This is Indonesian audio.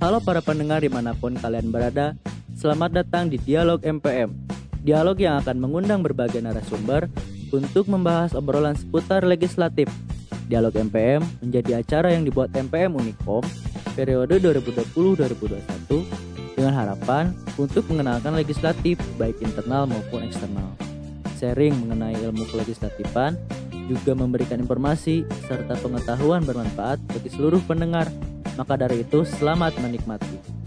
Halo para pendengar di mana pun kalian berada, selamat datang di Dialog MPM. Dialog yang akan mengundang berbagai narasumber untuk membahas obrolan seputar legislatif. Dialog MPM menjadi acara yang dibuat MPM Unikom periode 2020-2021 dengan harapan untuk mengenalkan legislatif baik internal maupun eksternal. Sharing mengenai ilmu kelegislatifan juga memberikan informasi serta pengetahuan bermanfaat bagi seluruh pendengar. Maka dari itu, selamat menikmati.